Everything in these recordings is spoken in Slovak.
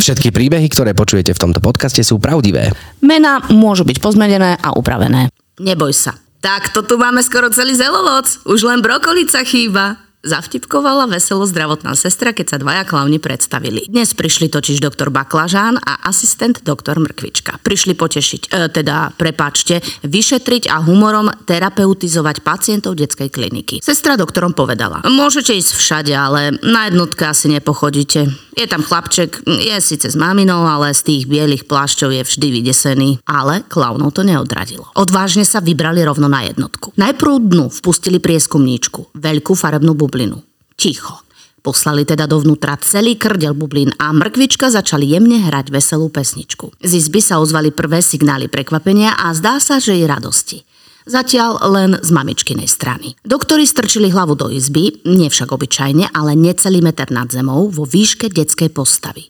Všetky príbehy, ktoré počujete v tomto podcaste sú pravdivé. Mená môžu byť pozmenené a upravené. Neboj sa. Tak to tu máme skoro celý zelovoc. Už len brokolica chýba. Zavtipkovala veselo zdravotná sestra, keď sa dvaja klauni predstavili. Dnes prišli totiž doktor Baklažán a asistent doktor Mrkvička. Prišli potešiť, e, teda, prepáčte, vyšetriť a humorom terapeutizovať pacientov detskej kliniky. Sestra doktorom povedala, môžete ísť všade, ale na jednotke asi nepochodíte. Je tam chlapček, je síce s maminou, ale z tých bielých plášťov je vždy vydesený. Ale klaunov to neodradilo. Odvážne sa vybrali rovno na jednotku. Najprv dnu vpustili prieskumníčku, veľkú farebnú bublinu. Ticho. Poslali teda dovnútra celý krdel bublín a mrkvička začali jemne hrať veselú pesničku. Z izby sa ozvali prvé signály prekvapenia a zdá sa, že i radosti. Zatiaľ len z mamičkinej strany. Doktori strčili hlavu do izby, nie však obyčajne, ale necelý meter nad zemou vo výške detskej postavy.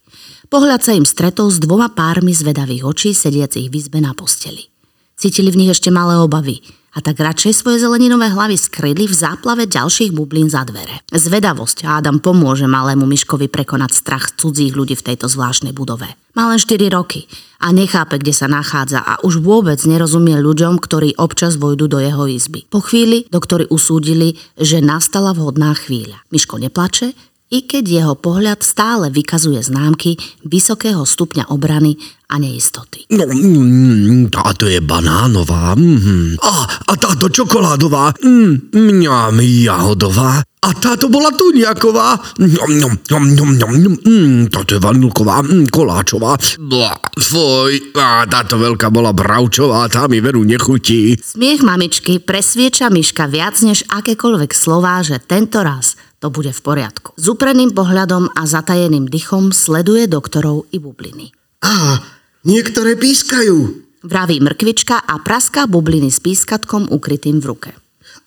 Pohľad sa im stretol s dvoma pármi zvedavých očí sediacich v izbe na posteli. Cítili v nich ešte malé obavy a tak radšej svoje zeleninové hlavy skryli v záplave ďalších bublín za dvere. Zvedavosť Adam pomôže malému Myškovi prekonať strach cudzích ľudí v tejto zvláštnej budove. Má len 4 roky a nechápe, kde sa nachádza a už vôbec nerozumie ľuďom, ktorí občas vojdu do jeho izby. Po chvíli doktori usúdili, že nastala vhodná chvíľa. Myško neplače, i keď jeho pohľad stále vykazuje známky vysokého stupňa obrany a neistoty. No, mm, táto je banánová. Mm, a, a táto čokoládová. Mm, mňam, jahodová. A táto bola tuniaková. Nom, nom, nom, nom, nom. Mm, táto je vanilková, mm, koláčová. Bla, fuj. A táto veľká bola bravčová, tá mi veru nechutí. Smiech mamičky presvieča Myška viac než akékoľvek slová, že tento raz to bude v poriadku. S upreným pohľadom a zatajeným dychom sleduje doktorov i bubliny. Á, niektoré pískajú. Vraví mrkvička a praská bubliny s pískatkom ukrytým v ruke.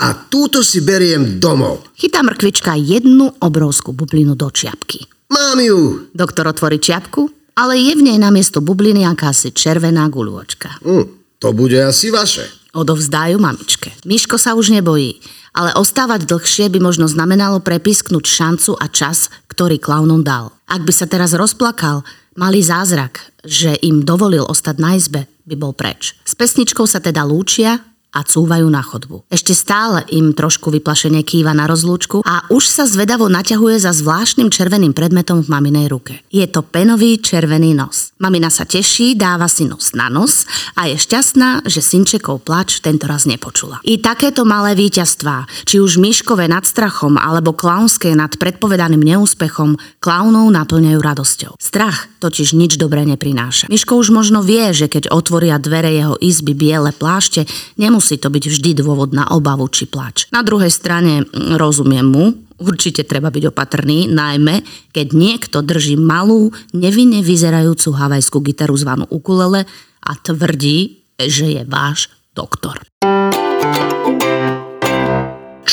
A túto si beriem domov. Chytá mrkvička jednu obrovskú bublinu do čiapky. Mám ju. Doktor otvorí čiapku, ale je v nej namiesto bubliny akási červená guľôčka. Hm, to bude asi vaše. Odovzdajú mamičke. Miško sa už nebojí, ale ostávať dlhšie by možno znamenalo prepisknúť šancu a čas, ktorý klaunom dal. Ak by sa teraz rozplakal, malý zázrak, že im dovolil ostať na izbe, by bol preč. S pesničkou sa teda lúčia a cúvajú na chodbu. Ešte stále im trošku vyplašene kýva na rozlúčku a už sa zvedavo naťahuje za zvláštnym červeným predmetom v maminej ruke. Je to penový červený nos. Mamina sa teší, dáva si nos na nos a je šťastná, že synčekov plač tento raz nepočula. I takéto malé víťazstvá, či už myškové nad strachom alebo klaunské nad predpovedaným neúspechom, klaunov naplňajú radosťou. Strach totiž nič dobré neprináša. Myško už možno vie, že keď otvoria dvere jeho izby biele plášte, nemusí Nemusí to byť vždy dôvod na obavu či plač. Na druhej strane mm, rozumiem mu, určite treba byť opatrný, najmä keď niekto drží malú, nevinne vyzerajúcu havajskú gitaru zvanú ukulele a tvrdí, že je váš doktor.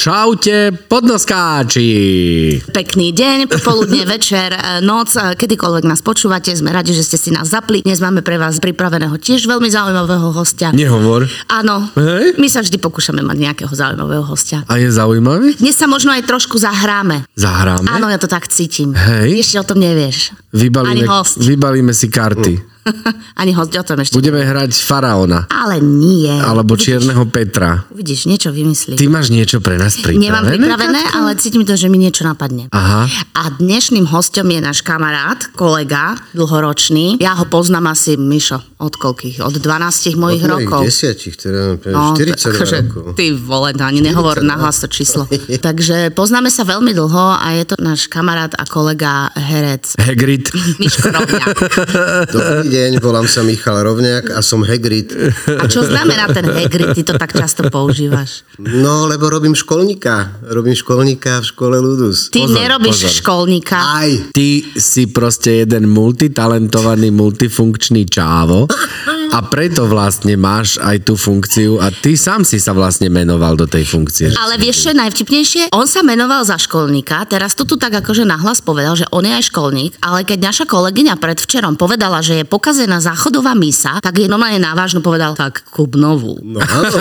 Čaute, podnoskáči! Pekný deň, poludne, večer, e, noc, e, kedykoľvek nás počúvate, sme radi, že ste si nás zapli. Dnes máme pre vás pripraveného tiež veľmi zaujímavého hostia. Nehovor. Áno, Hej. my sa vždy pokúšame mať nejakého zaujímavého hostia. A je zaujímavý? Dnes sa možno aj trošku zahráme. Zahráme? Áno, ja to tak cítim. Hej. Ešte o tom nevieš. Vybalíme, Ani host. vybalíme si karty. Ani host o tom ešte. Budeme hrať faraóna. Ale nie. Alebo čierneho Petra. Uvidíš, niečo vymyslím. Ty máš niečo pre nás pripravené? Nemám pripravené, ale cítim to, že mi niečo napadne. Aha. A dnešným hostom je náš kamarát, kolega, dlhoročný. Ja ho poznám asi, Mišo, od koľkých? Od 12 mojich Od rokov. desiatich, teda No, 40 to- akože, rokov. Ty vole, to ani nehovor 42. na hlas číslo. Takže poznáme sa veľmi dlho a je to náš kamarát a kolega herec Hagrid. Miško Rovňák. Dobrý deň, volám sa Michal Rovňák a som Hagrid. A čo znamená ten Hagrid? Ty to tak často používaš. No, lebo robím školníka. Robím školníka v škole Ludus. Ty Pozor, nerobíš pozor. školníka. Aj. Ty si proste jeden multitalentovaný, multifunkčný čávo a preto vlastne máš aj tú funkciu a ty sám si sa vlastne menoval do tej funkcie. Ale vieš, čo je najvtipnejšie? On sa menoval za školníka, teraz to tu tak akože nahlas povedal, že on je aj školník, ale keď naša kolegyňa predvčerom povedala, že je po pokazená záchodová misa, tak je normálne návážno povedal, tak kúp novú. No áno.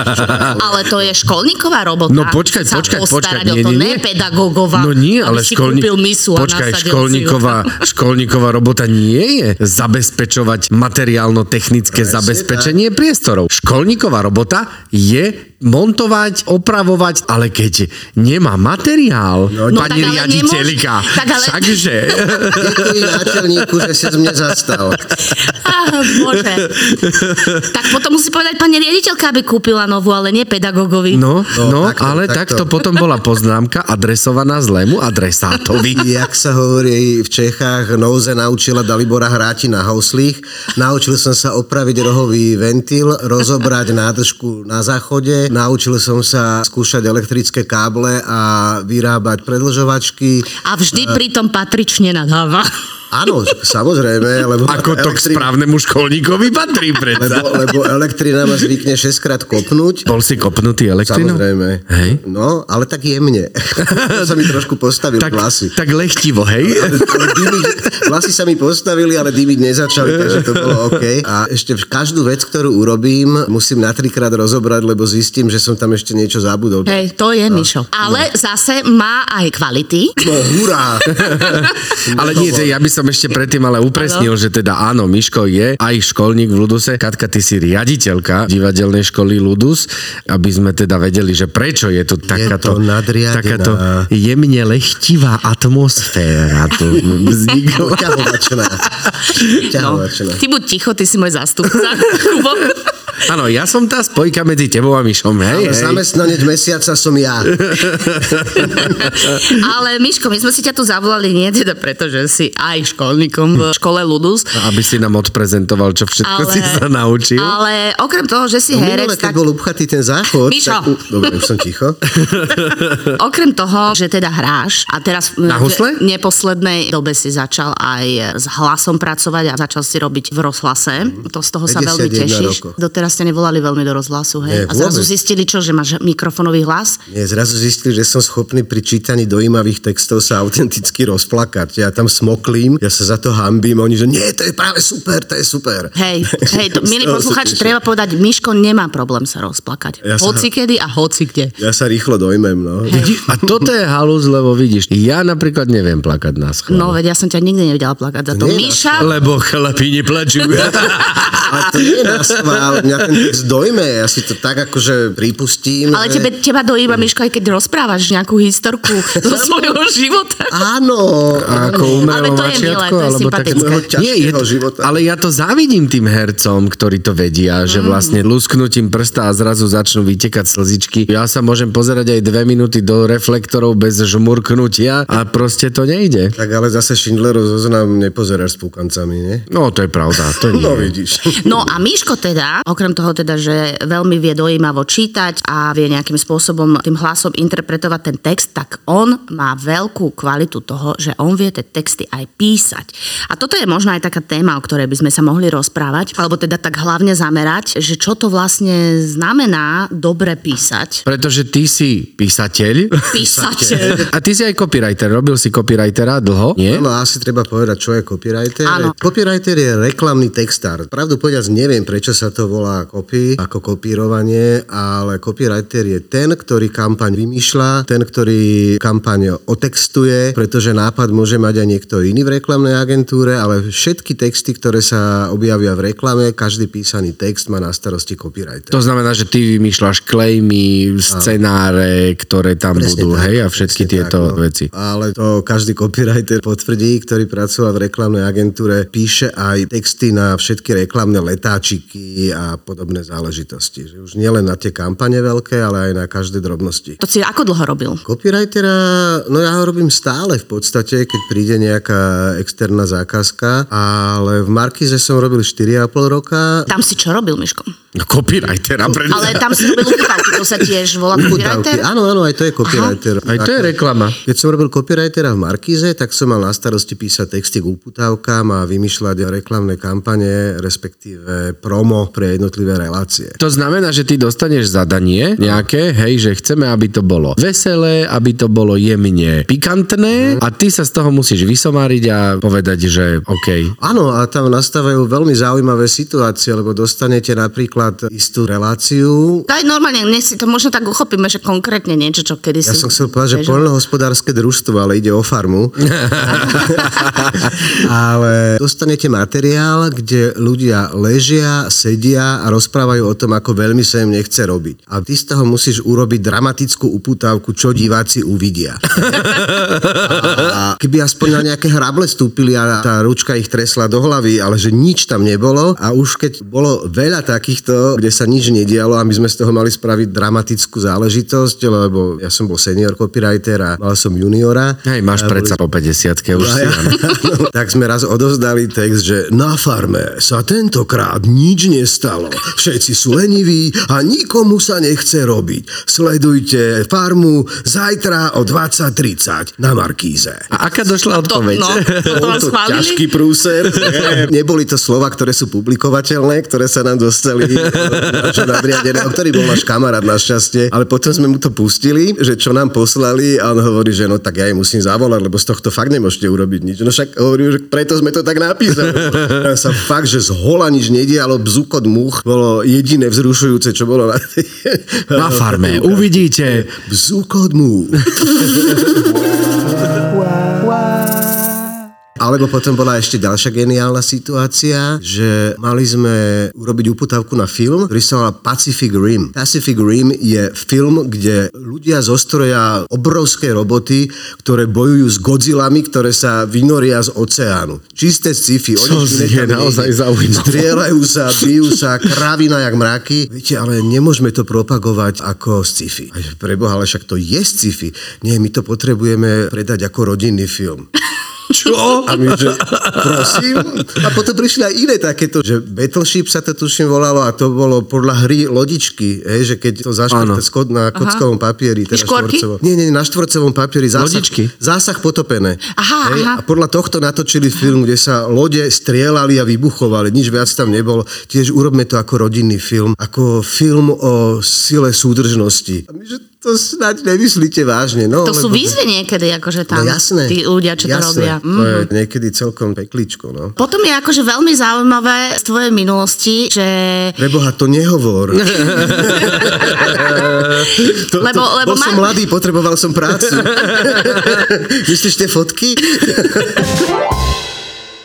Ale to je školníková robota. No počkaj, sa počkaj, počkaj, nie, to, nie, ne nie. pedagógová. No nie, ale si školní... kúpil misu Počkaj, školníková, školníková robota nie je zabezpečovať materiálno-technické zabezpečenie priestorov. Školníková robota je montovať, opravovať, ale keď nemá materiál, no, No, pani ale riaditeľka, nemôž- tak ale- všakže... Ďakujem náčelníku, že si z mňa zastal. Bože. tak potom musí povedať pani riaditeľka, aby kúpila novú, ale nie pedagógovi. No, No, no, takto, ale takto. takto potom bola poznámka adresovaná zlému adresátovi. Jak sa hovorí v Čechách, nouze naučila Dalibora hráti na houslích. Naučil som sa opraviť rohový ventil, rozobrať nádržku na záchode, naučil som sa skúšať elektrické káble a vyrábať predlžovačky. A vždy pritom patrične nadáva. Áno, samozrejme, lebo, Ako to k elektri- správnemu školníkovi patrí lebo, predsa. lebo elektrina ma zvykne 6 krát kopnúť. Bol si kopnutý elektrinou? Samozrejme. Hej. No, ale tak jemne. to sa mi trošku postavil Tak, vlasy. tak lechtivo, hej? ale dymiť, vlasy sa mi postavili, ale dymiť nezačali, takže to bolo OK. A ešte každú vec, ktorú urobím, musím na trikrát rozobrať, lebo zistím, že som tam ešte niečo zabudol. Hej, to je Mišo. Ale zase má aj kvality. No, hurá! Ale nie, ja by som ešte predtým ale upresnil, že teda áno, Miško je aj školník v Luduse. Katka, ty si riaditeľka divadelnej školy Ludus, aby sme teda vedeli, že prečo je tu takáto, to nadriadená. takáto jemne lechtivá atmosféra tu vznikla. Ťahovačná. No, ty buď ticho, ty si môj zástupca. Áno, ja som tá spojka medzi tebou a Mišom, hej, Ale hej. zamestnanec mesiaca som ja. Ale Miško, my sme si ťa tu zavolali nie teda preto, že si aj školníkom v škole Ludus. Aby si nám odprezentoval, čo všetko Ale, si sa naučil. ale okrem toho, že si No, minule, herec, keď tak bol upchatý ten záchod... Mišo. Tak, dobre, už som ticho. okrem toho, že teda hráš a teraz Na v husle? neposlednej dobe si začal aj s hlasom pracovať a začal si robiť v rozhlase. To z toho sa veľmi 51 tešíš. rokov. Doteraz ste nevolali veľmi do rozhlasu, hej? Nie, a zrazu vôbec. zistili čo, že máš mikrofonový hlas? Nie, zrazu zistili, že som schopný pri čítaní dojímavých textov sa autenticky rozplakať. Ja tam smoklím, ja sa za to hambím, oni, že nie, to je práve super, to je super. Hej, hej, to, milí sa poslucháči, treba povedať, Miško nemá problém sa rozplakať. Ja sa- hoci kedy a hoci kde. Ja sa rýchlo dojmem, no. Vidíš, a toto je halus, lebo vidíš, ja napríklad neviem plakať na schvál. No veď ja som ťa nikdy nevedela plakať za to. Nie, Míša, Lebo chlapi neplačú. Ale to nie je na schvál, mňa ten text dojme, ja si to tak akože pripustím. ale tebe, teba dojíma, Miško, aj keď rozprávaš nejakú historku zo svojho života. Áno, Ako Ale to je milé, to je sympatické. Nie, je to, života. ale ja to závidím tým hercom, ktorí to vedia, že vlastne lusknutím prsta a zrazu začnú vytekať slzičky. Ja sa môžem pozerať aj dve minúty do reflektorov bez žmurknutia a proste to nejde. Tak ale zase Schindlerov zoznam nepozeráš s púkancami, nie? No, to je pravda. To nie. No vidíš. No a Miško teda, okrem toho teda, že veľmi vie dojímavo čítať a vie nejakým spôsobom tým hlasom interpretovať ten text, tak on má veľkú kvalitu toho, že on vie tie texty aj písať. A toto je možno aj taká téma, o ktorej by sme sa mohli rozprávať, alebo teda tak hlavne zamerať, že čo to vlastne znamená dobre písať. Pretože ty si písateľ Písateľ. a ty si aj copywriter. Robil si copywritera dlho, nie? No asi treba povedať, čo je copywriter. Áno. Copywriter je reklamný textár. Pravdu povedať, neviem, prečo sa to volá copy, ako kopírovanie, ale copywriter je ten, ktorý kampaň vymýšľa, ten, ktorý kampaň otextuje, pretože nápad môže mať aj niekto iný v reklamnej agentúre, ale všetky texty, ktoré sa objavia v reklame, každý písaný text má na starosti copywriter. To znamená, že ty vymýšľaš klejmy, scenáre, ktoré tam Presne budú, tak, hej, a všetky tieto tak, no. veci. Ale to každý copywriter potvrdí, ktorý pracoval v reklamnej agentúre, píše aj texty na všetky reklamné letáčiky a podobné záležitosti. Že už nielen na tie kampane veľké, ale aj na každé drobnosti. To si ako dlho robil? Copywritera, no ja ho robím stále v podstate, keď príde nejaká externá zákazka, ale v Markize som robil 4,5 roka. Tam si čo robil, Miško? Copywritera. Pred... Ale tam si robil uputavky, to sa tiež volá copywriter? Áno, áno, aj to je copywriter. Aj to je reklama. Keď som robil copywritera v Markíze, tak som mal na starosti písať texty k uputavkám a vymýšľať reklamné kampane, respektíve promo pre jednotlivé relácie. To znamená, že ty dostaneš zadanie nejaké, hej, že chceme, aby to bolo veselé, aby to bolo jemne pikantné a ty sa z toho musíš vysomáriť a povedať, že OK. Áno, a tam nastávajú veľmi zaujímavé situácie, lebo dostanete napríklad istú reláciu. Daj normálne, nech si to možno tak uchopíme, že konkrétne niečo, čo kedy Ja som chcel povedať, že poľnohospodárske družstvo, ale ide o farmu. ale dostanete materiál, kde ľudia ležia, sedia a rozprávajú o tom, ako veľmi sa im nechce robiť. A ty z toho musíš urobiť dramatickú uputávku, čo diváci uvidia. A keby aspoň na nejaké hrable stúpili a tá ručka ich tresla do hlavy, ale že nič tam nebolo a už keď bolo veľa takýchto, kde sa nič nedialo a my sme z toho mali spraviť dramatickú záležitosť, lebo ja som bol senior copywriter a mal som juniora. Hej, máš predsa po 50 už si Ja, tak sme raz odozdali text, že na farme sa tentokrát nič nestalo. Všetci sú leniví a nikomu sa nechce robiť. Sledujte farmu zajtra o 20.30 na Markíze. A aká došla To, odpoveď? no, to ťažký prúser. Neboli to slova, ktoré sú publikovateľné, ktoré sa nám dostali čo nadriadeného, ktorý bol náš kamarát našťastie, ale potom sme mu to pustili, že čo nám poslali a on hovorí, že no tak ja jej musím zavolať, lebo z tohto fakt nemôžete urobiť nič. No však hovorím, že preto sme to tak napísali. A sa fakt, že z hola nič nedialo, bzukot much bolo jediné vzrušujúce, čo bolo na, Na farme, uvidíte. Bzukot much. Alebo potom bola ešte ďalšia geniálna situácia, že mali sme urobiť uputavku na film, ktorý sa volá Pacific Rim. Pacific Rim je film, kde ľudia zostroja obrovské roboty, ktoré bojujú s Godzillami, ktoré sa vynoria z oceánu. Čisté sci-fi. Čo je naozaj zaujímavé. Strieľajú sa, bijú sa, kravina jak mraky. Viete, ale nemôžeme to propagovať ako sci-fi. Preboha, ale však to je sci-fi. Nie, my to potrebujeme predať ako rodinný film. Čo? A my, že prosím. A potom prišli aj iné takéto, že Battleship sa to tuším volalo a to bolo podľa hry lodičky, hej, že keď to zaškrte skod na kockovom papieri, teda štvorcovom. Nie, nie, na štvorcovom papieri zásah, Lodičky? zásah potopené. Aha, hej, aha. A podľa tohto natočili film, kde sa lode strieľali a vybuchovali, nič viac tam nebolo. Tiež urobme to ako rodinný film, ako film o sile súdržnosti. A my, že to snáď nemyslíte vážne. No, To sú lebo- výzvy niekedy, akože tam No jasné. tí ľudia, čo to jasné. robia. To je niekedy celkom pekličko, no. Potom je akože veľmi zaujímavé z tvojej minulosti, že... Preboha, to nehovor. to, Lebo- to, lebo bol som má- mladý, potreboval som prácu. Myslíš tie fotky?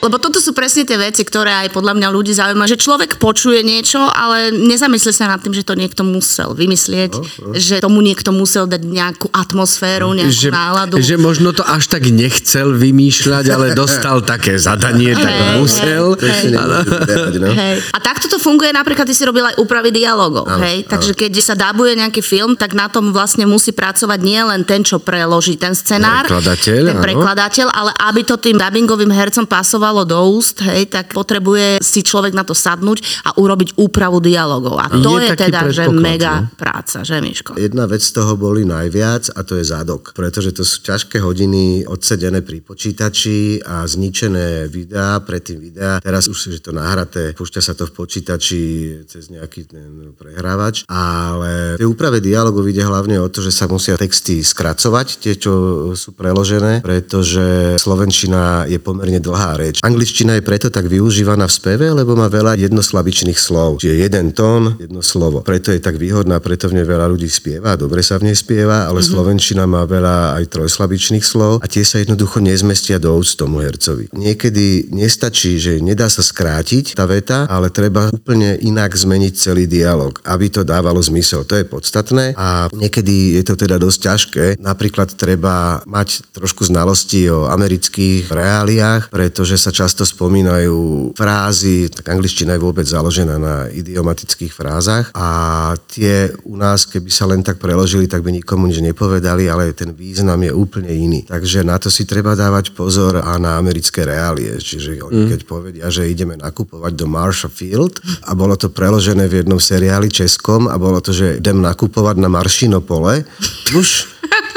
Lebo toto sú presne tie veci, ktoré aj podľa mňa ľudí zaujímajú, že človek počuje niečo, ale nezamyslí sa nad tým, že to niekto musel vymyslieť, že tomu niekto musel dať nejakú atmosféru, nejakú Že, náladu. že možno to až tak nechcel vymýšľať, ale dostal také zadanie, tak Hej, musel. Ešte nemôžem berať, no. Hej. A takto to funguje, napríklad ty si robil aj úpravy dialogov, hej? Takže keď sa dabuje nejaký film, tak na tom vlastne musí pracovať nie len ten, čo preloží ten scenár, Prekladateľ, ten prekladateľ, ale aby to tým dubbingovým hercom pasovalo do úst, hej, tak potrebuje si človek na to sadnúť a urobiť úpravu dialogov. A to Je je, teda, že mega no. práca, že Miško? Jedna vec z toho boli najviac a to je zadok, pretože to sú ťažké hodiny odsedené pri počítači a zničené videá, predtým videá. Teraz už je to nahraté, púšťa sa to v počítači cez nejaký ten prehrávač, ale v tej úprave dialogov ide hlavne o to, že sa musia texty skracovať, tie, čo sú preložené, pretože slovenčina je pomerne dlhá reč. Angličtina je preto tak využívaná v speve, lebo má veľa jednoslabičných slov. Čiže jeden tón, jedno slovo. Preto je tak výhodná, preto v nej veľa ľudí spieva, dobre sa v nej spieva, ale mm-hmm. slovenčina má veľa aj trojslabičných slov a tie sa jednoducho nezmestia do úst tomu hercovi. Niekedy nestačí, že nedá sa skrátiť tá veta, ale treba úplne inak zmeniť celý dialog, aby to dávalo zmysel. To je podstatné a niekedy je to teda dosť ťažké. Napríklad treba mať trošku znalosti o amerických reáliách, pretože sa často spomínajú frázy, tak angličtina je vôbec založená na idiomatických frázach a tie u nás, keby sa len tak preložili, tak by nikomu nič nepovedali, ale ten význam je úplne iný. Takže na to si treba dávať pozor a na americké reálie. Čiže oni keď povedia, že ideme nakupovať do Marshall Field a bolo to preložené v jednom seriáli českom a bolo to, že idem nakupovať na Maršinopole, už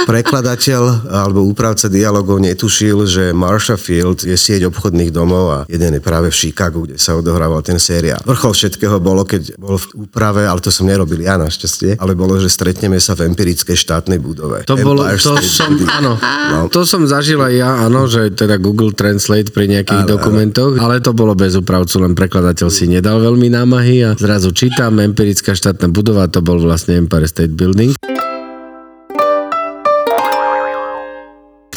prekladateľ alebo úpravca dialogov netušil, že Marshall Field je sieť obchodných domov a jeden je práve v Chicagu, kde sa odohrával ten seriál. Vrchol všetkého bolo, keď bol v úprave, ale to som nerobil ja našťastie, ale bolo, že stretneme sa v empirickej štátnej budove. To bolo, to State som, áno, No. to som zažil aj ja, áno, že teda Google Translate pri nejakých Áno, dokumentoch, ale to bolo bez úpravcu, len prekladateľ si nedal veľmi námahy a zrazu čítam empirická štátna budova, to bol vlastne Empire State Building.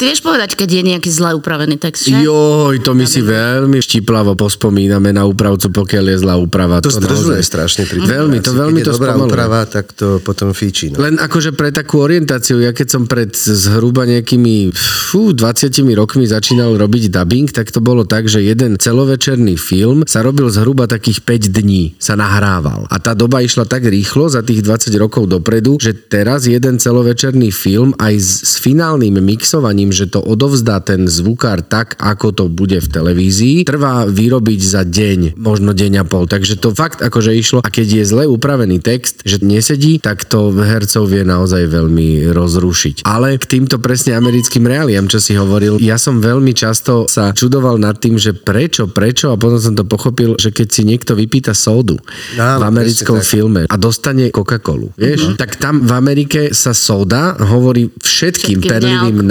Ty vieš povedať, keď je nejaký zle upravený text, že? Joj, to my si veľmi štiplavo pospomíname na úpravcu, pokiaľ je zlá úprava. To zdržuje naozaj- strašne pri Veľmi, to veľmi Keď je to dobrá spomaluje. úprava, tak to potom fíči. No. Len akože pre takú orientáciu, ja keď som pred zhruba nejakými fú, 20 rokmi začínal robiť dubbing, tak to bolo tak, že jeden celovečerný film sa robil zhruba takých 5 dní, sa nahrával. A tá doba išla tak rýchlo za tých 20 rokov dopredu, že teraz jeden celovečerný film aj s, s finálnym mixovaním, že to odovzdá ten zvukár tak, ako to bude v televízii, trvá vyrobiť za deň, možno deň a pol. Takže to fakt akože išlo. A keď je zle upravený text, že nesedí, tak to hercov vie naozaj veľmi rozrušiť. Ale k týmto presne americkým reáliám, čo si hovoril, ja som veľmi často sa čudoval nad tým, že prečo, prečo a potom som to pochopil, že keď si niekto vypýta sódu Áno, v americkom filme a dostane Coca-Colu, vieš, tak tam v Amerike sa soda hovorí všetkým Všetkým perlivým nealko-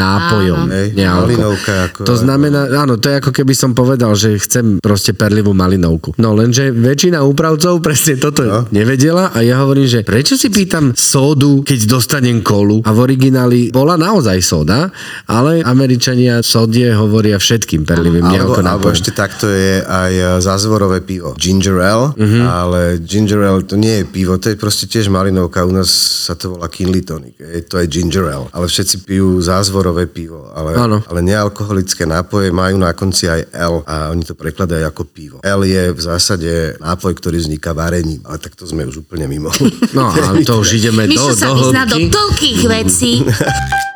áno. Hej, malinovka ako- to znamená, áno, to je ako keby som povedal, že chcem proste perlivú malinovku. No lenže väčšina úpravcov presne toto No. nevedela a ja hovorím, že prečo si pýtam sódu, keď dostanem kolu a v origináli bola naozaj soda, ale Američania sodie hovoria všetkým perlivým Alebo, alebo ešte takto je aj e, zázvorové pivo. Ginger ale, Mhm. ale ginger ale to nie je pivo, to je proste tiež malinovka, u nás sa to volá Kinley tonic, je, to je ginger ale. Ale všetci pijú zázvorové pivo, ale, ale nealkoholické nápoje majú na konci aj L a oni to prekladajú ako pivo. L je v zásade nápoj, ktorý vzniká varením, ale tak to sme už úplne mimo. No, ale to už ideme do, Mišo do sa do hĺbky. toľkých vecí.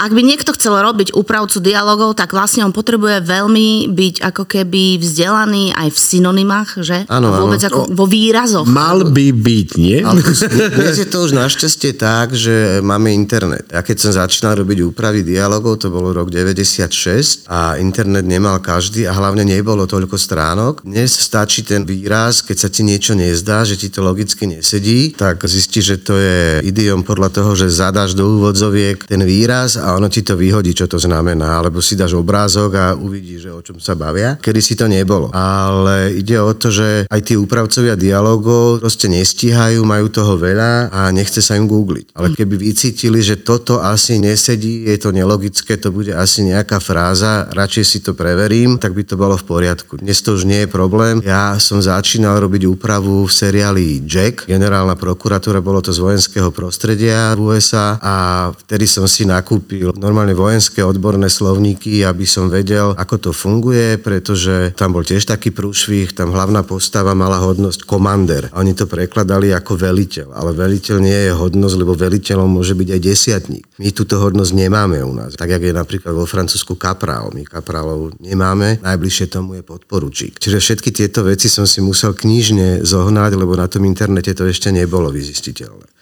Ak by niekto chcel robiť úpravcu dialogov, tak vlastne on potrebuje veľmi byť ako keby vzdelaný aj v synonymách, že? Áno, A Vôbec áno. ako vo výrazoch. Mal by byť, nie? Ale to, dnes je to už našťastie tak, že máme internet. Ja keď som začínal robiť úpravy dialogov, to bolo rok 96 a internet nemal každý a hlavne nebolo toľko stránok. Dnes stačí ten výraz, keď sa ti niečo nezdá, že ti to logicky nesedí, tak zistíš, že to je idiom podľa toho, že zadáš do úvodzoviek ten výraz a ono ti to vyhodí, čo to znamená. Alebo si dáš obrázok a uvidíš, že o čom sa bavia. Kedy si to nebolo. Ale ide o to, že aj tí úpravcovia dialogov proste nestíhajú, majú toho veľa a nechce sa im googliť. Ale keby vycítili, že toto asi nesedí, je to nelogické, to bude asi nejaká fráza, radšej si to preverím, tak by to bolo v poriadku. Dnes to už nie je problém. Ja som začínal robiť úpravu v seriáli Jack, generálna prokuratúra, bolo to z vojenského prostredia v USA a vtedy som si nakúpil normálne vojenské odborné slovníky, aby som vedel, ako to funguje, pretože tam bol tiež taký prúšvih, tam hlavná postava mala hodnosť komander. Oni to prekladali ako veliteľ, ale veliteľ nie je hodnosť, lebo veliteľom môže byť aj desiatník. My túto hodnosť nemáme u nás. Tak, jak je napríklad vo Francúzsku kaprál. My kaprálov nemáme, najbližšie tomu je podporučík. Čiže všetky tieto veci som si musel knižne zohnať, lebo na tom internete to ešte nebolo vyzistiteľné.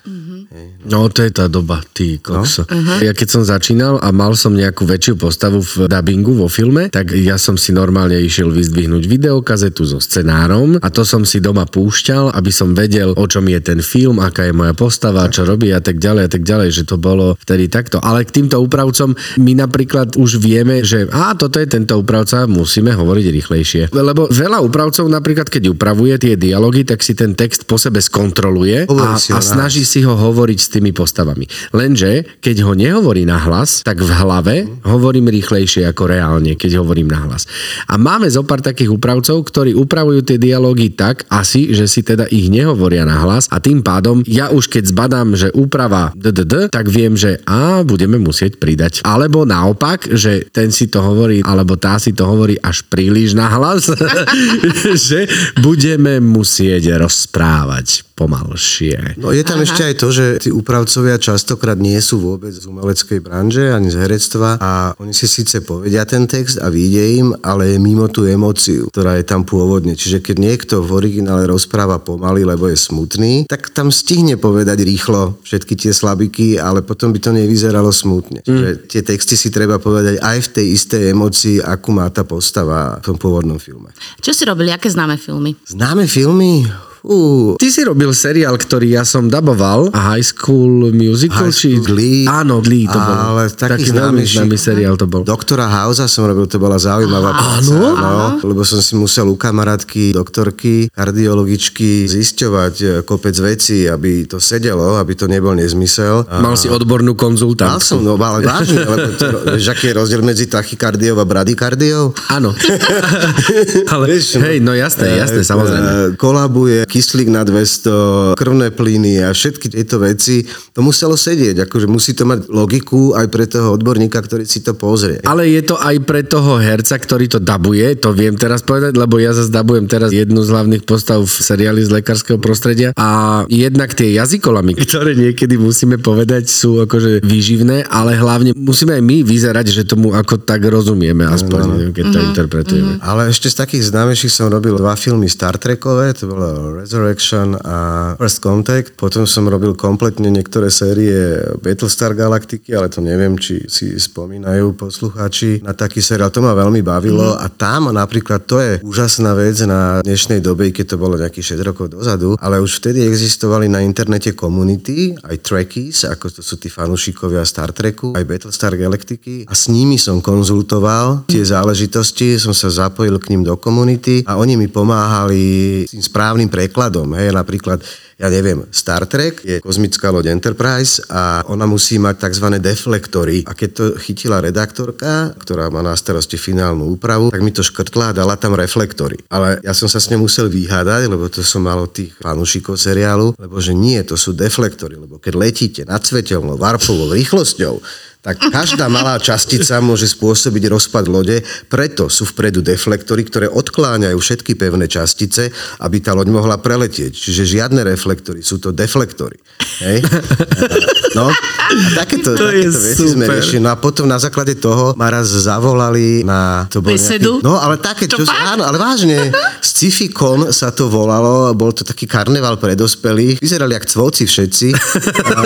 No, to je tá doba, ty kokso. No? Ja keď som začínal a mal som nejakú väčšiu postavu v dubbingu vo filme, tak ja som si normálne išiel vyzdvihnúť videokazetu so scenárom a to som si doma púšťal, aby som vedel, o čom je ten film, aká je moja postava, čo robí a tak ďalej a tak ďalej, že to bolo vtedy takto. Ale k týmto úpravcom my napríklad už vieme, že a toto je tento úpravca, musíme hovoriť rýchlejšie. Lebo veľa úpravcov napríklad, keď upravuje tie dialógy, tak si ten text po sebe skontroluje a, a snaží si ho hovoriť hovoriť s tými postavami. Lenže, keď ho nehovorí na hlas, tak v hlave hovorím rýchlejšie ako reálne, keď hovorím na hlas. A máme zo pár takých úpravcov, ktorí upravujú tie dialógy tak asi, že si teda ich nehovoria na hlas a tým pádom ja už keď zbadám, že úprava DDD, tak viem, že a budeme musieť pridať. Alebo naopak, že ten si to hovorí, alebo tá si to hovorí až príliš na hlas, že budeme musieť rozprávať pomalšie. No je tam Aha. ešte aj to, že tí úpravcovia častokrát nie sú vôbec z umeleckej branže ani z herectva a oni si síce povedia ten text a vyjde im, ale je mimo tú emóciu, ktorá je tam pôvodne. Čiže keď niekto v originále rozpráva pomaly, lebo je smutný, tak tam stihne povedať rýchlo všetky tie slabiky, ale potom by to nevyzeralo smutne. Mm. Čiže tie texty si treba povedať aj v tej istej emócii, akú má tá postava v tom pôvodnom filme. Čo si robili, aké známe filmy? Známe filmy? Uh, ty si robil seriál, ktorý ja som daboval, High School Musical, High School či... Glee. Áno, Glee to bol. Ale taký, taký veľmi známy seriál to bol. Doktora Hausa som robil, to bola zaujímavá práca. áno? No, lebo som si musel u kamarátky, doktorky, kardiologičky zisťovať e, kopec vecí, aby to sedelo, aby to nebol nezmysel. A... Mal si odbornú Mal konzultantku. som, no ale vážne, lebo to, vieš, aký je rozdiel medzi tachykardiou a bradykardiou? Áno. Ale Vieš, hej, no jasné, jasné, E, samozrejme. e, Kolabuje kyslík na 200, krvné plyny a všetky tieto veci. To muselo sedieť, akože musí to mať logiku aj pre toho odborníka, ktorý si to pozrie. Ale je to aj pre toho herca, ktorý to dabuje, to viem teraz povedať, lebo ja zase dabujem teraz jednu z hlavných postav v seriáli z lekárskeho prostredia a jednak tie jazykolamy, ktoré niekedy musíme povedať, sú akože výživné, ale hlavne musíme aj my vyzerať, že tomu ako tak rozumieme, aspoň keď to interpretujeme. Ale ešte z takých známejších som robil dva filmy Star Trekové, to bolo Resurrection a First Contact. Potom som robil kompletne niektoré série Battlestar Galactiky, ale to neviem, či si spomínajú poslucháči na taký seriál. To ma veľmi bavilo a tam napríklad to je úžasná vec na dnešnej dobe, keď to bolo nejakých 6 rokov dozadu, ale už vtedy existovali na internete komunity, aj Trekkies, ako to sú tí fanúšikovia Star Treku, aj Battlestar Galactiky a s nimi som konzultoval tie záležitosti, som sa zapojil k ním do komunity a oni mi pomáhali s tým správnym prekladom. Hej, napríklad ja neviem, Star Trek je kozmická loď Enterprise a ona musí mať tzv. deflektory. A keď to chytila redaktorka, ktorá má na starosti finálnu úpravu, tak mi to škrtla a dala tam reflektory. Ale ja som sa s ňou musel vyhádať, lebo to som mal od tých fanúšikov seriálu, lebo že nie, to sú deflektory, lebo keď letíte nad svetelnou, varpovou rýchlosťou, tak každá malá častica môže spôsobiť rozpad lode, preto sú vpredu deflektory, ktoré odkláňajú všetky pevné častice, aby tá loď mohla preletieť. Čiže žiadne reflektory, sú to deflektory. Hej? No, a takéto, To takéto veci sme super. riešili. No a potom na základe toho ma raz zavolali na... To bol Besedu? Nejaký, no, ale také, čo, Čo, áno, ale vážne. Sci-fi Con sa to volalo, bol to taký karneval pre dospelých. Vyzerali jak cvovci všetci. A,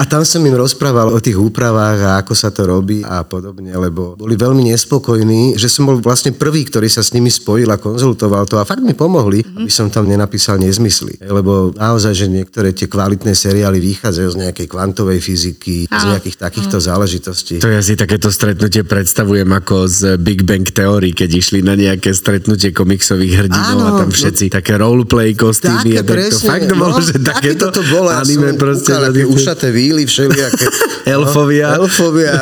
a tam som im rozprával o tých úpravách a ako sa to robí a podobne, lebo boli veľmi nespokojní, že som bol vlastne prvý, ktorý sa s nimi spojil a konzultoval to a fakt mi pomohli, aby som tam nenapísal nezmysly. Lebo naozaj, že niektoré tie kvalitné seriály vychádzajú z nejakej kvantovej fyziky, z nejakých takýchto záležitostí. To ja si takéto stretnutie predstavujem ako z Big Bang Theory, keď išli na nejaké stretnutie komiksových hrdinov Áno, a tam no- všetci také roleplay kostýmy a Také tak to fakt to bolo, no, že takéto to bolo. Ja anime som proste. kúkal, na aké tie- ušaté víly všelijaké. Elfovia. No, elfovia.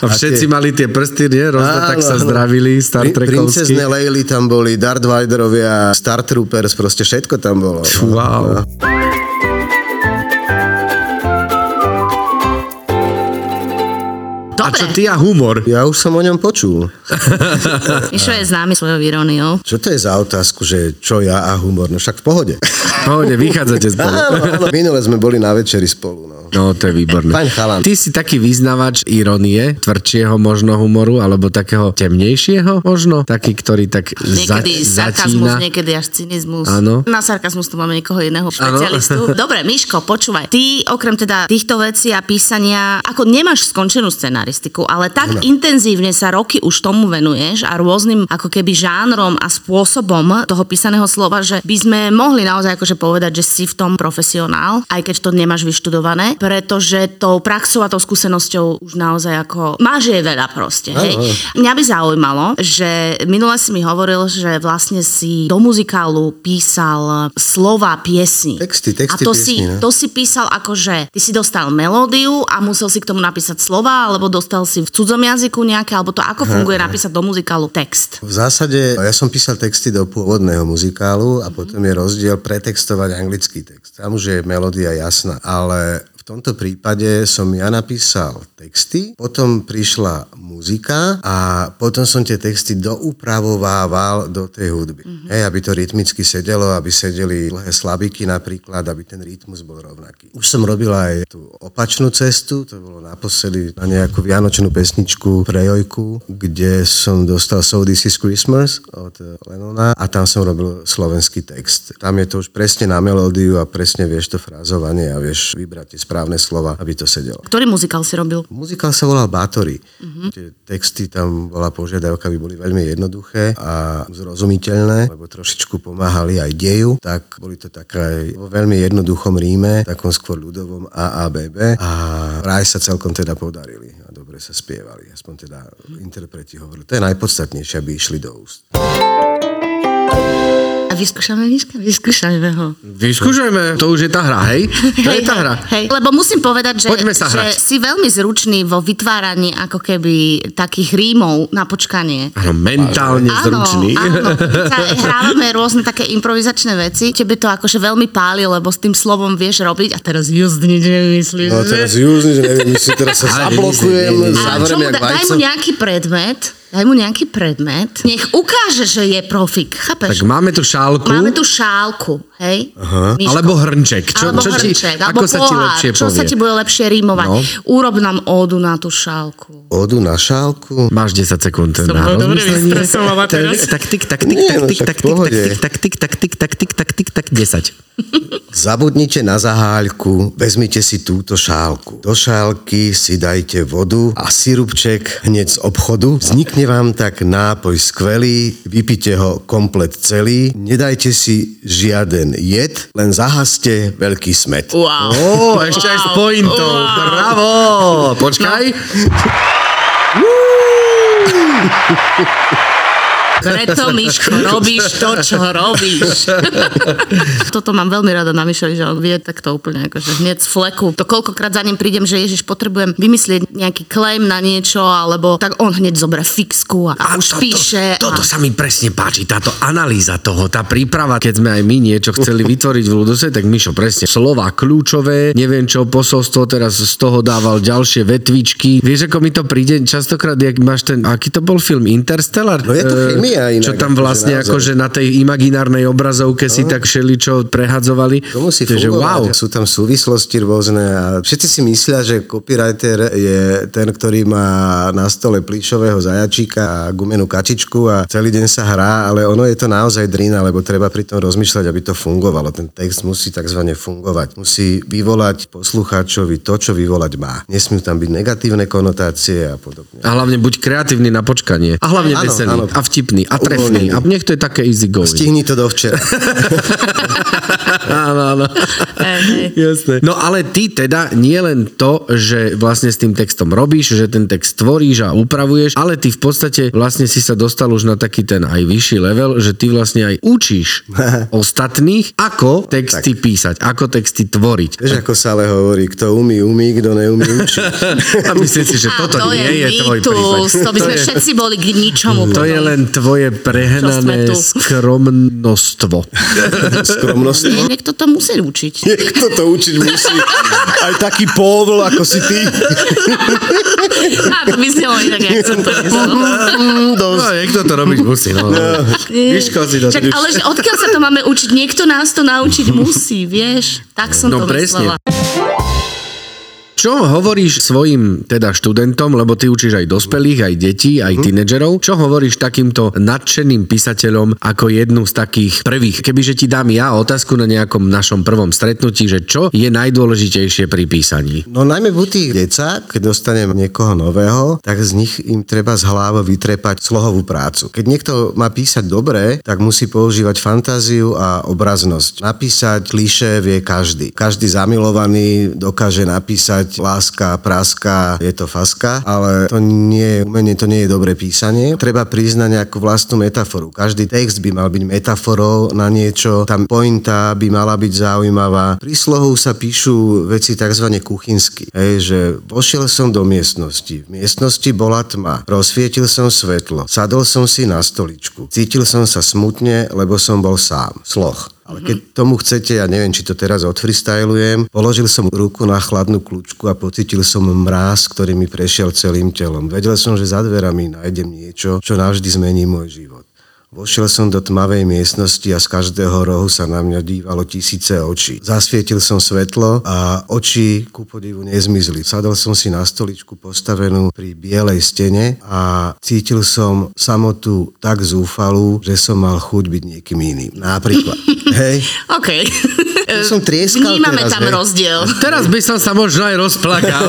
A všetci mali tie prsty, nie? Rozda, tak sa Áno, áno. zdravili Star Trekovsky. Princezne Leily tam boli, Darth Vaderovia, Star Troopers, proste všetko tam bolo. no. Wow. A Dobre, čo ty a humor? Ja už som o ňom počul. Mišo je známy svojou iróniou. Čo to je za otázku, že čo ja a humor? No však v pohode. Pohode, vychádzate spolu. Áno, áno. Minule sme boli na večeri spolu. No. No, to je výborné. Fajn chalan. Ty si taký vyznavač ironie, tvrdšieho možno humoru, alebo takého temnejšieho možno? Taký, ktorý tak za, Niekedy sarkazmus, začína. niekedy až cynizmus. Áno. Na sarkazmus tu máme niekoho iného špecialistu. Dobre, Miško, počúvaj. Ty okrem teda týchto vecí a písania, ako nemáš skončenú scenaristiku, ale tak intenzívne sa roky už tomu venuješ a rôznym ako keby žánrom a spôsobom toho písaného slova, že by sme mohli naozaj akože povedať, že si v tom profesionál, aj keď to nemáš vyštudované. Pretože tou praxou a tou skúsenosťou už naozaj ako máš jej veľa proste, hej. Mňa by zaujímalo, že minule si mi hovoril, že vlastne si do muzikálu písal slova piesni. Texty, texty A to, piesní, si, no. to si písal ako, že ty si dostal melódiu a musel si k tomu napísať slova, alebo dostal si v cudzom jazyku nejaké, alebo to ako funguje napísať do muzikálu text? V zásade ja som písal texty do pôvodného muzikálu a potom je rozdiel pretextovať anglický text. Tam už je melódia jasná, ale tomto prípade som ja napísal texty, potom prišla muzika a potom som tie texty doupravovával do tej hudby. Mm-hmm. Hej, aby to rytmicky sedelo, aby sedeli dlhé slabiky napríklad, aby ten rytmus bol rovnaký. Už som robil aj tú opačnú cestu, to bolo naposledy na nejakú vianočnú pesničku pre Jojku, kde som dostal So This Is Christmas od Lenona a tam som robil slovenský text. Tam je to už presne na melódiu a presne vieš to frázovanie a vieš vybrať tie správne slova, aby to sedelo. Ktorý muzikál si robil? Muzikál sa volal Bátory. Mm-hmm. Tie texty tam bola požiadavka, aby boli veľmi jednoduché a zrozumiteľné, lebo trošičku pomáhali aj deju, tak boli to také vo veľmi jednoduchom ríme, takom skôr ľudovom AABB a vraj sa celkom teda podarili a dobre sa spievali, aspoň teda interpreti hovorili. To je najpodstatnejšie, aby išli do úst. A vyskúšame Miška? Vyskúšame ho. Vyskúšajme, to už je tá hra, hej? To je tá hra. hej, lebo musím povedať, že, Poďme sa že hrať. si veľmi zručný vo vytváraní ako keby takých rímov na počkanie. Áno, mentálne zručný. Áno, keď sa hrávame rôzne také improvizačné veci, tebe to akože veľmi páli, lebo s tým slovom vieš robiť a teraz just nič nemyslíš. No teraz že neviem, si teraz sa zablokujem, zavriem jak daj mu nejaký predmet, daj mu nejaký predmet, nech ukáže, že je profik, chápeš? Tak máme tu šálku. Máme tu šálku, hej? Aha. Alebo hrnček. Čo, alebo čo hrnček, ti, alebo ako sa ti pohár, lepšie čo povie? sa ti bude lepšie rímovať. No. Urob nám ódu na tú šálku. Odu na šálku. Máš 10 sekúnd Som na rozmyslenie. vystresovaná teraz. Tak tik, tak tik, Nie, tak no tik, však tak v tik, pohode. tak tik, tak tik, tak tik, tak tik, tak 10. Zabudnite na zaháľku, vezmite si túto šálku. Do šálky si dajte vodu a sirupček hneď z obchodu. Vznikne vám tak nápoj skvelý, vypite ho komplet celý. Nedajte si žiaden jed, len zahaste veľký smet. Wow. Ó, ešte aj s pointou. Bravo. Počkaj. Preto, Miško, robíš to, čo robíš. Toto mám veľmi rada na Mišovi, že on vie takto úplne akože hneď z fleku. To koľkokrát za ním prídem, že Ježiš, potrebujem vymyslieť nejaký claim na niečo, alebo tak on hneď zoberie fixku a, a už toto, píše. Toto a... sa mi presne páči, táto analýza toho, tá príprava, keď sme aj my niečo chceli vytvoriť v Ludose, tak Mišo presne slova kľúčové, neviem čo, posolstvo, teraz z toho dával ďalšie vetvičky. Vieš, ako mi to príde častokrát, jak máš ten, aký to bol film, Interstellar? No je to Eh, chemia inak, Čo tam akože vlastne akože na tej imaginárnej obrazovke si tak všeličo prehadzovali. To musí Takže wow. sú tam súvislosti rôzne a všetci si myslia, že copywriter je ten, ktorý má na stole plíšového zajačíka a gumenú kačičku a celý deň sa hrá, ale ono je to naozaj drina, lebo treba pri tom rozmýšľať, aby to fungovalo. Ten text musí tzv. fungovať. Musí vyvolať poslucháčovi to, čo vyvolať má. Nesmú tam byť negatívne konotácie a podobne. A hlavne buď kreatívny na počkanie. A hlavne Áno, veselý. áno. A vtipný. A trefný. A nech to je také easy going. Stihni to do včera. áno, áno. Jasné. No ale ty teda nie len to, že vlastne s tým textom robíš, že ten text tvoríš a upravuješ, ale ty v podstate vlastne si sa dostal už na taký ten aj vyšší level, že ty vlastne aj učíš ostatných, ako texty písať, ako texty tvoriť. Vieš, ako sa ale hovorí, kto umí, umí, kto neumí, učí. A myslím si, že A toto to nie je, je tvoj prípad. to by sme všetci boli k ničomu. To je potom. len tvoje prehnané tu. skromnostvo. Niekto to musí učiť. Niekto to učiť musí. Aj taký povl, ako si ty. A to by znelo inak, jak som to myslel. No, niekto to robiť musí. No. Vyškol si to. Čak, ale že odkiaľ sa to máme učiť? Niekto nás to naučiť musí, vieš? Tak som No to presne. myslela. Čo hovoríš svojim teda študentom, lebo ty učíš aj dospelých, aj detí, aj tínedžerov, čo hovoríš takýmto nadšeným písateľom ako jednu z takých prvých? Kebyže ti dám ja otázku na nejakom našom prvom stretnutí, že čo je najdôležitejšie pri písaní? No najmä u tých decák, keď dostanem niekoho nového, tak z nich im treba z hlavy vytrepať slohovú prácu. Keď niekto má písať dobre, tak musí používať fantáziu a obraznosť. Napísať kliše vie každý. Každý zamilovaný dokáže napísať láska, praska, je to faska, ale to nie je umenie, to nie je dobré písanie. Treba priznať nejakú vlastnú metaforu. Každý text by mal byť metaforou na niečo, tam pointa by mala byť zaujímavá. Pri slohu sa píšu veci tzv. kuchynsky. Hej, že vošiel som do miestnosti. V miestnosti bola tma. Rozsvietil som svetlo. Sadol som si na stoličku. Cítil som sa smutne, lebo som bol sám. Sloh. Ale keď tomu chcete, ja neviem, či to teraz odfreestylujem, položil som ruku na chladnú kľúčku a pocítil som mráz, ktorý mi prešiel celým telom. Vedel som, že za dverami nájdem niečo, čo navždy zmení môj život. Vošiel som do tmavej miestnosti a z každého rohu sa na mňa dívalo tisíce očí. Zasvietil som svetlo a oči ku podivu nezmizli. Sadol som si na stoličku postavenú pri bielej stene a cítil som samotu tak zúfalú, že som mal chuť byť niekým iným. Napríklad. Hej. OK. som trieskal Vnímame teraz, tam hej. rozdiel. Teraz by som sa možno aj rozplakal.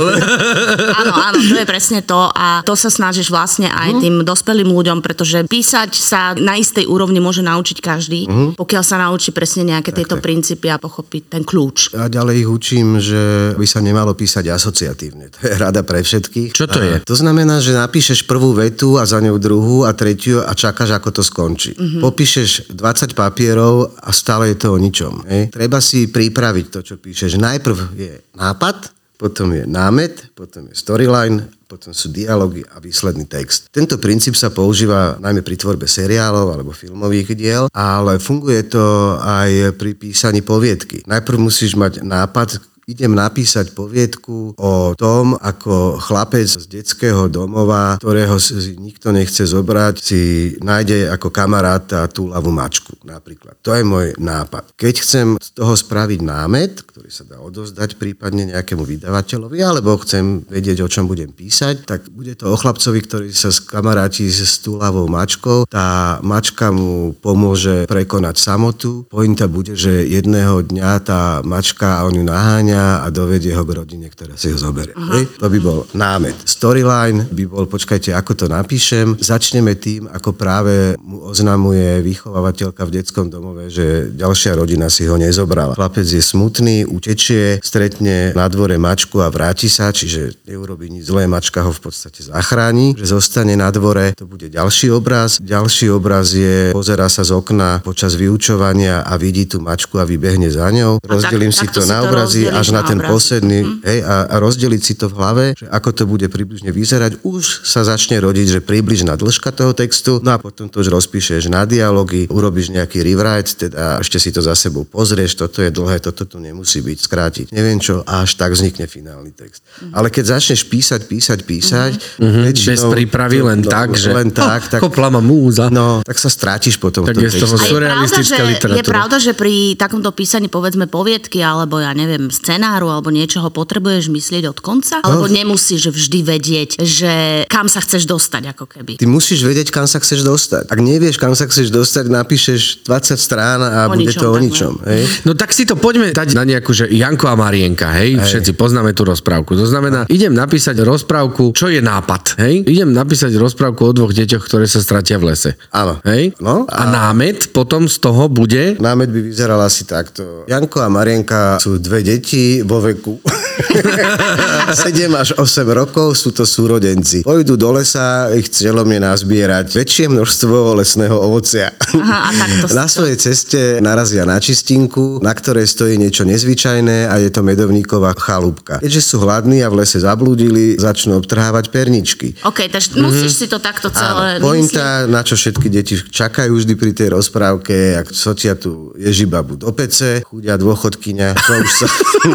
Áno, áno, to je presne to a to sa snažíš vlastne Mhm. aj tým dospelým ľuďom, pretože písať sa na istej úrovni môže naučiť každý, Mhm. pokiaľ sa naučí presne nejaké tieto princípy a pochopiť ten kľúč. A ďalej ich učím, že by sa nemalo písať asociatívne. To je rada pre všetkých. Čo to je? A to znamená, že napíšeš prvú vetu a za ňou druhú a tretiu a čakáš, ako to skončí. Mm-hmm. Popíšeš 20 papierov a stále je to o ničom. Hej? Treba si pripraviť to, čo píšeš. Najprv je nápad, potom je námet, potom je storyline, potom sú dialógy a výsledný text. Tento princíp sa používa najmä pri tvorbe seriálov alebo filmových diel, ale funguje to aj pri písaní poviedky. Najprv musíš mať nápad, idem napísať poviedku o tom, ako chlapec z detského domova, ktorého si nikto nechce zobrať, si nájde ako kamaráta túlavú mačku napríklad. To je môj nápad. Keď chcem z toho spraviť námet, ktorý sa dá odozdať prípadne nejakému vydavateľovi, alebo chcem vedieť, o čom budem písať, tak bude to o chlapcovi, ktorý sa skamaráti s túlavou mačkou. Tá mačka mu pomôže prekonať samotu. Pointa bude, že jedného dňa tá mačka, on ju naháňa a dovedie ho k rodine, ktorá si ho zoberie. Hej? To by bol námet. Storyline by bol, počkajte, ako to napíšem. Začneme tým, ako práve mu oznamuje vychovávateľka v detskom domove, že ďalšia rodina si ho nezobrala. Chlapec je smutný, utečie, stretne na dvore mačku a vráti sa, čiže neurobí nič zlé, mačka ho v podstate zachráni, že zostane na dvore. To bude ďalší obraz. Ďalší obraz je, pozerá sa z okna počas vyučovania a vidí tú mačku a vybehne za ňou. tak- Rozdelím si to si na to obrazy rozdeliš až na ten posledný, hej, a, a rozdeliť si to v hlave, že ako to bude približne vyzerať. Už sa začne rodiť, že približná dĺžka toho textu, no a potom to už rozpíšeš na dialógy, urobíš nejaký rewrite, teda ešte si to za sebou pozrieš, toto je dlhé, toto tu nemusí byť, skrátiť. Neviem čo, až tak vznikne finálny text. Ale keď začneš písať, písať, písať, Mhm, Bez väčšinou- prípravy len no, tak, že len tak, tak, kopla ma múza. no, tak sa strátiš potom. Tak v tom je z toho Surrealistická že, literatúra. je pravda, že pri takomto písaní povedzme poviedky alebo ja neviem, scenáru alebo niečoho potrebuješ myslieť od konca? Alebo nemusíš vždy vedieť, že kam sa chceš dostať ako keby? Ty musíš vedieť, kam sa chceš dostať. Ak nevieš, kam sa chceš dostať, napíšeš 20 strán a O bude ničom to o ničom. Hej? No tak si to poďme dať na nejakú, že Janko a Marienka, hej? hej. Všetci poznáme tú rozprávku. To znamená, idem napísať rozprávku, čo je nápad, hej? Idem napísať rozprávku o dvoch deťoch, ktoré sa stratia v lese. Áno. Hej? No, a... a námet potom z toho bude... Námet by vyzeral asi takto. Janko a Marienka sú dve deti vo veku 7 až 8 rokov, sú to súrodenci. Pôjdu do lesa, ich cieľom je nazbierať väčšie množstvo lesného ovocia. Aha, a takto si Na svojej ceste narazia na čistinku, na ktorej stojí niečo nezvyčajné a je to medovníková chalúbka. Keďže sú hladní a v lese zablúdili, začnú obtrhávať perničky. OK, takže musíš si to takto celé vymyslieť. Pointa, na čo všetky deti čakajú vždy pri tej rozprávke, ak socia tu Ježibabu do pece, chudia dôchodkyňa, to už sa,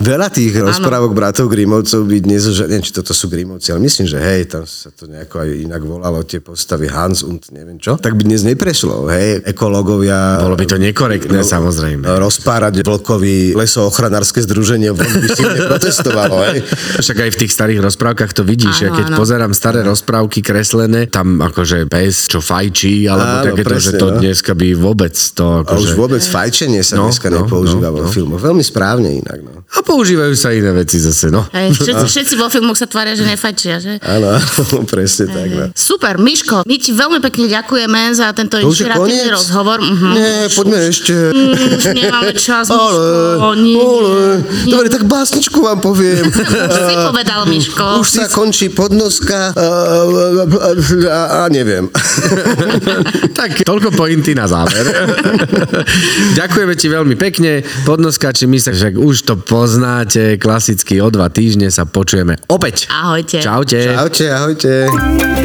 veľa tých rozprávok bratov Grimovcov by dnes, že neviem, či toto sú Grimovci, ale myslím, že hej, tam sa to nejako aj inak volalo, tie postavy Hans und neviem čo, tak by dnes neprešlo, hej, ekológovia... Bolo by to nekorektné, samozrejme. Rozpárať vlkový lesoochranárske združenie von by si neprotestovalo, hej. Však aj v tých starých rozprávkach to vidíš, ja Áno, keď áno. pozerám staré rozprávky kreslené, tam akože pes, čo fajčí, alebo Áno, takéto, že presne, to no. dneska by vôbec to A akože... už vôbec fajčenie sa No, dneska no, nepoužíva no, vo no. filmoch. Veľmi správne inak, no. A používajú sa iné veci zase, no. Hej, všetci, všetci vo filmoch sa tvária, že nefajčia, že? Áno, presne tak, no. Super, Miško, my ti veľmi pekne ďakujeme za tento už inšpiratívny rozhovor. Mhm. Nie, poďme ešte. Mm, Už nemáme čas, Ale, Miško. Nie, ale, nie. dobre, tak básničku vám poviem. Už si povedal, Miško. Už sa končí podnoska a, a, a, a neviem. Tak, toľko pointy na záver. Ďakujeme ti veľmi pekne. Podnoskači, my sa však už to poznáte. Klasicky o dva týždne sa počujeme opäť. Ahojte. Čaute. Ahojte, ahojte.